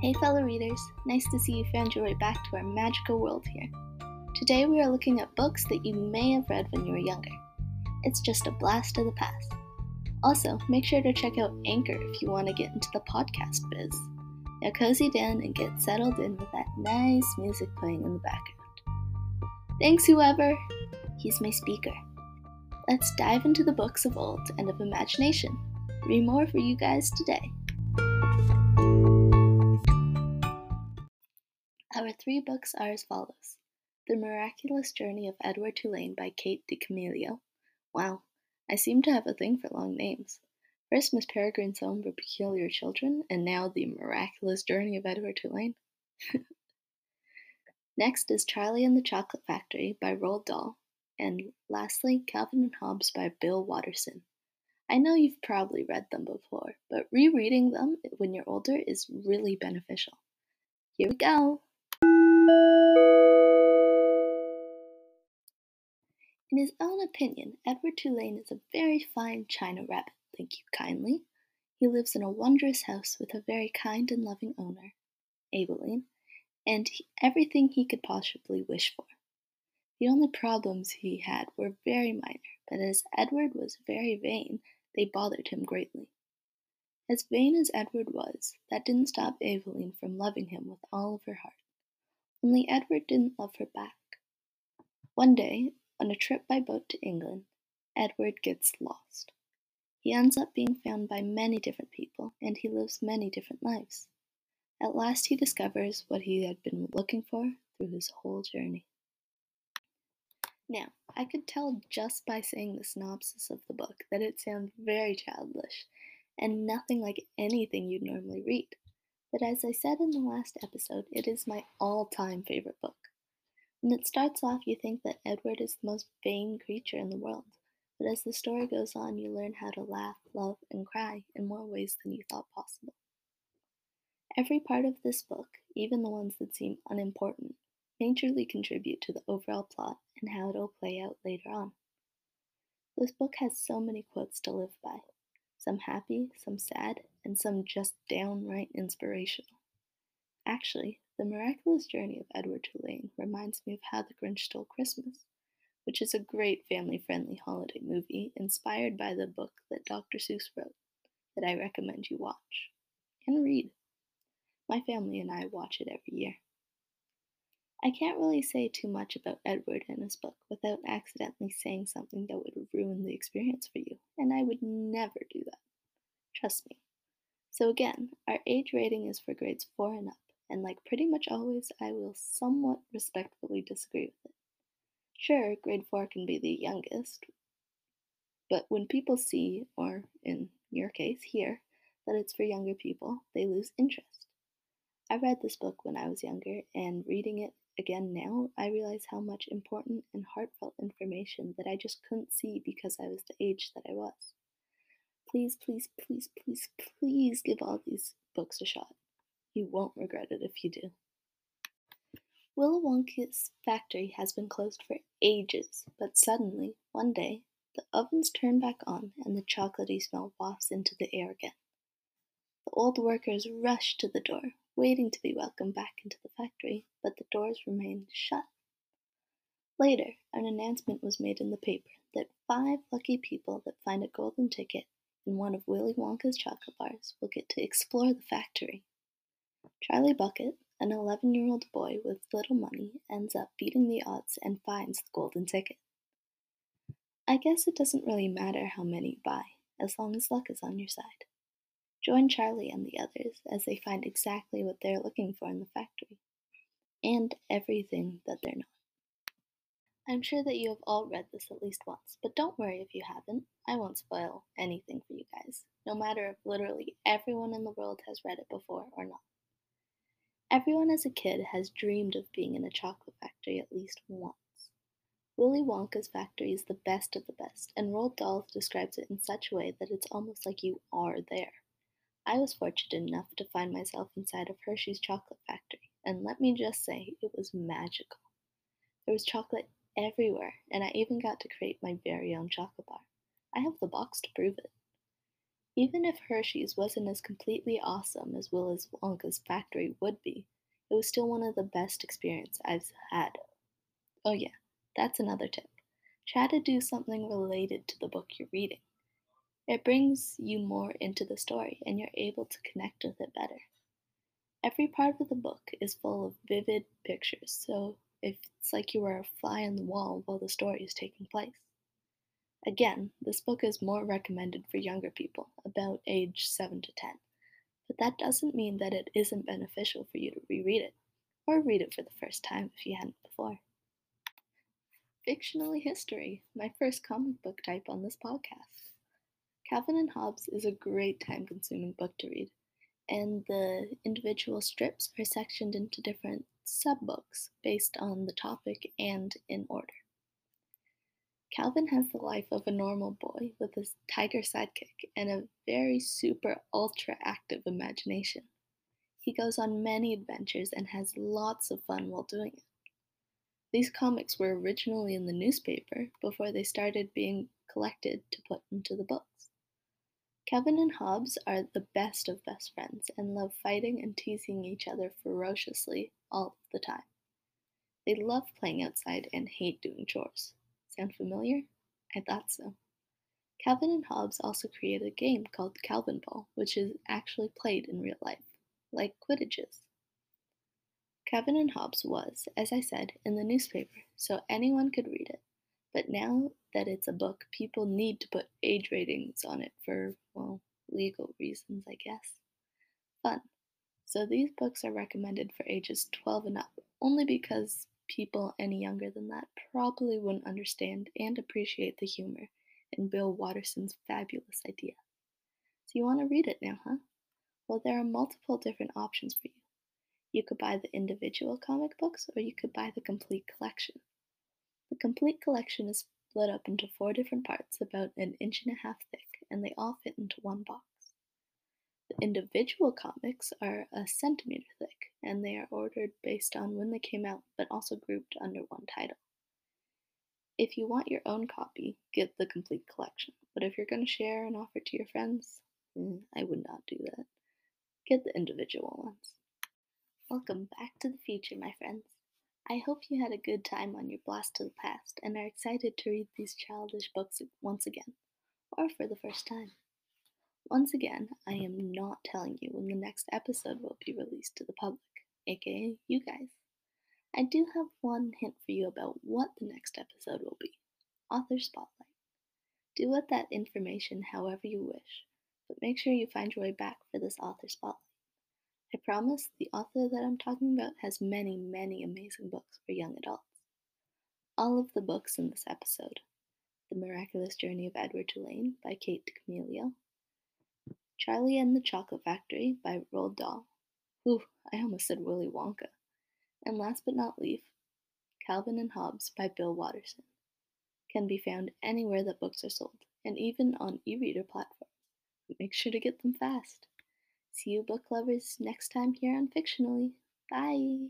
Hey, fellow readers, nice to see you found your way back to our magical world here. Today we are looking at books that you may have read when you were younger. It's just a blast of the past. Also, make sure to check out Anchor if you want to get into the podcast biz. Now, cozy down and get settled in with that nice music playing in the background. Thanks, whoever! He's my speaker. Let's dive into the books of old and of imagination. Three more for you guys today. Our three books are as follows The Miraculous Journey of Edward Tulane by Kate DiCamillo. Wow, I seem to have a thing for long names. First, Miss Peregrine's Home for Peculiar Children, and now The Miraculous Journey of Edward Tulane. Next is Charlie and the Chocolate Factory by Roald Dahl, and lastly, Calvin and Hobbes by Bill Watterson. I know you've probably read them before, but rereading them when you're older is really beneficial. Here we go! In his own opinion, Edward Tulane is a very fine china rabbit, thank you kindly. He lives in a wondrous house with a very kind and loving owner, Abilene, and he, everything he could possibly wish for. The only problems he had were very minor, but as Edward was very vain, they bothered him greatly. As vain as Edward was, that didn't stop Abilene from loving him with all of her heart. Only Edward didn't love her back. One day, on a trip by boat to England, Edward gets lost. He ends up being found by many different people, and he lives many different lives. At last, he discovers what he had been looking for through his whole journey. Now, I could tell just by saying the synopsis of the book that it sounds very childish and nothing like anything you'd normally read. But as I said in the last episode, it is my all time favorite book. When it starts off, you think that Edward is the most vain creature in the world, but as the story goes on, you learn how to laugh, love, and cry in more ways than you thought possible. Every part of this book, even the ones that seem unimportant, majorly contribute to the overall plot and how it'll play out later on. This book has so many quotes to live by some happy, some sad, and some just downright inspirational. Actually, the Miraculous Journey of Edward Tulane reminds me of How the Grinch Stole Christmas, which is a great family friendly holiday movie inspired by the book that Dr. Seuss wrote that I recommend you watch and read. My family and I watch it every year. I can't really say too much about Edward and his book without accidentally saying something that would ruin the experience for you, and I would never do that. Trust me. So, again, our age rating is for grades 4 and up and like pretty much always, I will somewhat respectfully disagree with it. Sure, grade 4 can be the youngest, but when people see, or in your case, hear, that it's for younger people, they lose interest. I read this book when I was younger, and reading it again now, I realize how much important and heartfelt information that I just couldn't see because I was the age that I was. Please, please, please, please, please give all these books a shot. You won't regret it if you do. Willy Wonka's factory has been closed for ages, but suddenly, one day, the ovens turn back on and the chocolatey smell wafts into the air again. The old workers rush to the door, waiting to be welcomed back into the factory, but the doors remained shut. Later, an announcement was made in the paper that five lucky people that find a golden ticket in one of Willy Wonka's chocolate bars will get to explore the factory. Charlie Bucket, an 11 year old boy with little money, ends up beating the odds and finds the golden ticket. I guess it doesn't really matter how many you buy, as long as luck is on your side. Join Charlie and the others as they find exactly what they're looking for in the factory, and everything that they're not. I'm sure that you have all read this at least once, but don't worry if you haven't. I won't spoil anything for you guys, no matter if literally everyone in the world has read it before or not. Everyone as a kid has dreamed of being in a chocolate factory at least once. Willy Wonka's factory is the best of the best, and Roald Dahl describes it in such a way that it's almost like you are there. I was fortunate enough to find myself inside of Hershey's chocolate factory, and let me just say, it was magical. There was chocolate everywhere, and I even got to create my very own chocolate bar. I have the box to prove it. Even if Hershey's wasn't as completely awesome as Willy Wonka's factory would be, it was still one of the best experiences I've had. Oh, yeah, that's another tip. Try to do something related to the book you're reading. It brings you more into the story and you're able to connect with it better. Every part of the book is full of vivid pictures, so it's like you are a fly on the wall while the story is taking place. Again, this book is more recommended for younger people, about age 7 to 10, but that doesn't mean that it isn't beneficial for you to reread it, or read it for the first time if you hadn't before. Fictionally History, my first comic book type on this podcast. Calvin and Hobbes is a great time consuming book to read, and the individual strips are sectioned into different sub books based on the topic and in order. Calvin has the life of a normal boy with a tiger sidekick and a very super ultra active imagination. He goes on many adventures and has lots of fun while doing it. These comics were originally in the newspaper before they started being collected to put into the books. Calvin and Hobbes are the best of best friends and love fighting and teasing each other ferociously all the time. They love playing outside and hate doing chores. Sound familiar? I thought so. Calvin and Hobbes also created a game called Calvin Ball, which is actually played in real life, like Quidditch is. Calvin and Hobbes was, as I said, in the newspaper, so anyone could read it. But now that it's a book, people need to put age ratings on it for, well, legal reasons, I guess. Fun. So these books are recommended for ages 12 and up, only because people any younger than that probably wouldn't understand and appreciate the humor in Bill Watterson's fabulous idea. So you want to read it now, huh? Well, there are multiple different options for you. You could buy the individual comic books or you could buy the complete collection. The complete collection is split up into four different parts about an inch and a half thick, and they all fit into one box. The individual comics are a centimeter thick, and they are ordered based on when they came out, but also grouped under one title. If you want your own copy, get the complete collection. But if you're going to share and offer to your friends, mm, I would not do that. Get the individual ones. Welcome back to the future, my friends. I hope you had a good time on your blast to the past and are excited to read these childish books once again, or for the first time. Once again, I am not telling you when the next episode will be released to the public, aka you guys. I do have one hint for you about what the next episode will be Author Spotlight. Do with that information however you wish, but make sure you find your way back for this Author Spotlight. I promise the author that I'm talking about has many, many amazing books for young adults. All of the books in this episode The Miraculous Journey of Edward Tulane by Kate DiCamillo, Charlie and the Chocolate Factory by Roald Dahl. Ooh, I almost said Willy Wonka. And last but not least, Calvin and Hobbes by Bill Watterson. Can be found anywhere that books are sold, and even on e reader platforms. Make sure to get them fast. See you, book lovers, next time here on Fictionally. Bye!